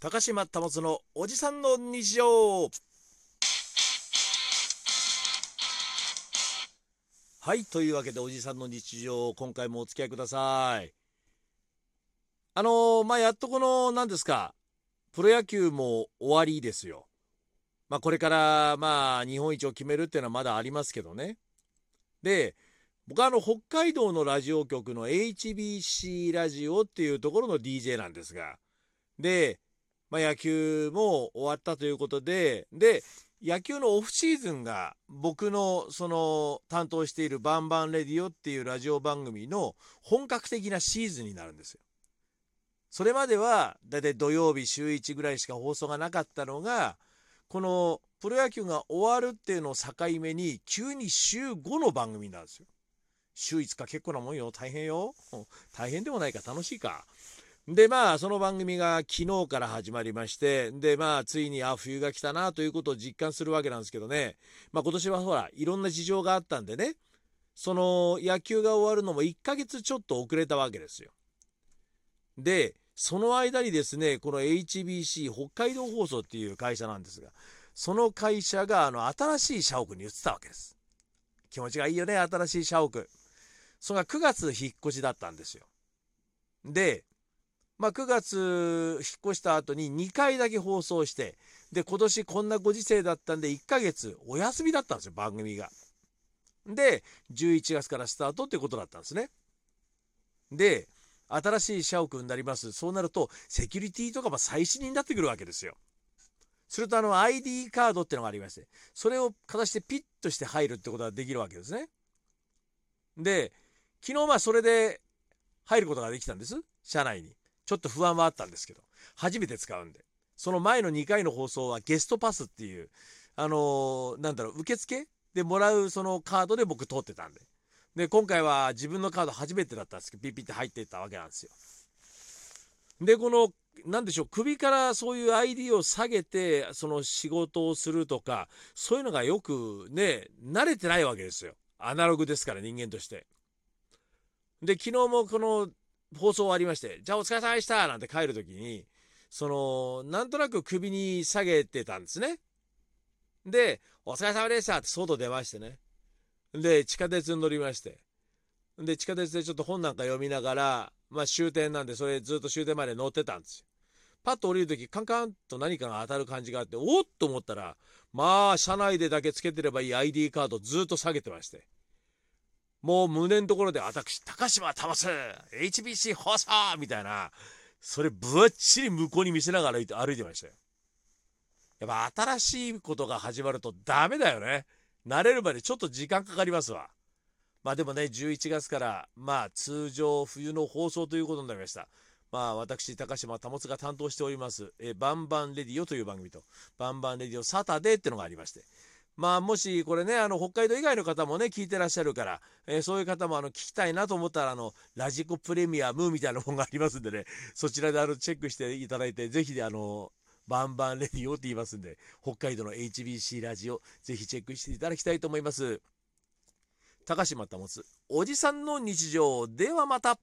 高島保のおじさんの日常。はいというわけでおじさんの日常今回もお付き合いください。あのー、まあやっとこの何ですかプロ野球も終わりですよ。まあこれからまあ日本一を決めるっていうのはまだありますけどね。で僕はあの北海道のラジオ局の HBC ラジオっていうところの DJ なんですが。で、まあ、野球も終わったということでで野球のオフシーズンが僕のその担当している「バンバンレディオ」っていうラジオ番組の本格的なシーズンになるんですよ。それまではだいたい土曜日週1ぐらいしか放送がなかったのがこのプロ野球が終わるっていうのを境目に急に週5の番組なんですよ。週5日結構なもんよ大変よ大変でもないか楽しいかでまあその番組が昨日から始まりましてでまあついにあ冬が来たなということを実感するわけなんですけどね。まあ今年はほらいろんな事情があったんでね。その野球が終わるのも1ヶ月ちょっと遅れたわけですよ。でその間にですねこの HBC 北海道放送っていう会社なんですがその会社があの新しい社屋に移ったわけです。気持ちがいいよね新しい社屋。それが9月引っ越しだったんですよ。で、まあ、9月引っ越した後に2回だけ放送して、で、今年こんなご時世だったんで1ヶ月お休みだったんですよ、番組が。で、11月からスタートってことだったんですね。で、新しい社屋になります。そうなると、セキュリティとかも最新になってくるわけですよ。すると、あの、ID カードってのがありまして、それをかざしてピッとして入るってことができるわけですね。で、昨日まあそれで入ることができたんです。社内に。ちょっと不安はあったんですけど。初めて使うんで。その前の2回の放送はゲストパスっていう、あのー、なんだろう、受付でもらうそのカードで僕通ってたんで。で、今回は自分のカード初めてだったんですけど、ピッピッて入っていったわけなんですよ。で、この、なんでしょう、首からそういう ID を下げて、その仕事をするとか、そういうのがよくね、慣れてないわけですよ。アナログですから、人間として。で、昨日もこの放送終わりまして、じゃあお疲れ様でしたなんて帰るときに、その、なんとなく首に下げてたんですね。で、お疲れ様でしたって外出ましてね。で、地下鉄に乗りまして。で、地下鉄でちょっと本なんか読みながら、まあ終点なんで、それずっと終点まで乗ってたんですよ。パッと降りるとき、カンカンと何かが当たる感じがあって、おっと思ったら、まあ、車内でだけつけてればいい ID カードずっと下げてまして。もう胸のところで私、高島保 HBC 放送みたいな、それぶっちり向こうに見せながら歩いて歩いてましたよ。やっぱ新しいことが始まるとダメだよね。慣れるまでちょっと時間かかりますわ。まあでもね、11月から、まあ通常冬の放送ということになりました。まあ私、高島保が担当しております、えバンバンレディオという番組と、バンバンレディオサタデーってのがありまして、まあもしこれねあの北海道以外の方もね聞いてらっしゃるから、えー、そういう方もあの聞きたいなと思ったらあのラジコプレミアムみたいなものがありますんでね そちらであのチェックしていただいてぜひあのバンバンレディオって言いますんで北海道の HBC ラジオぜひチェックしていただきたいと思います。高島保おじさんの日常ではまた。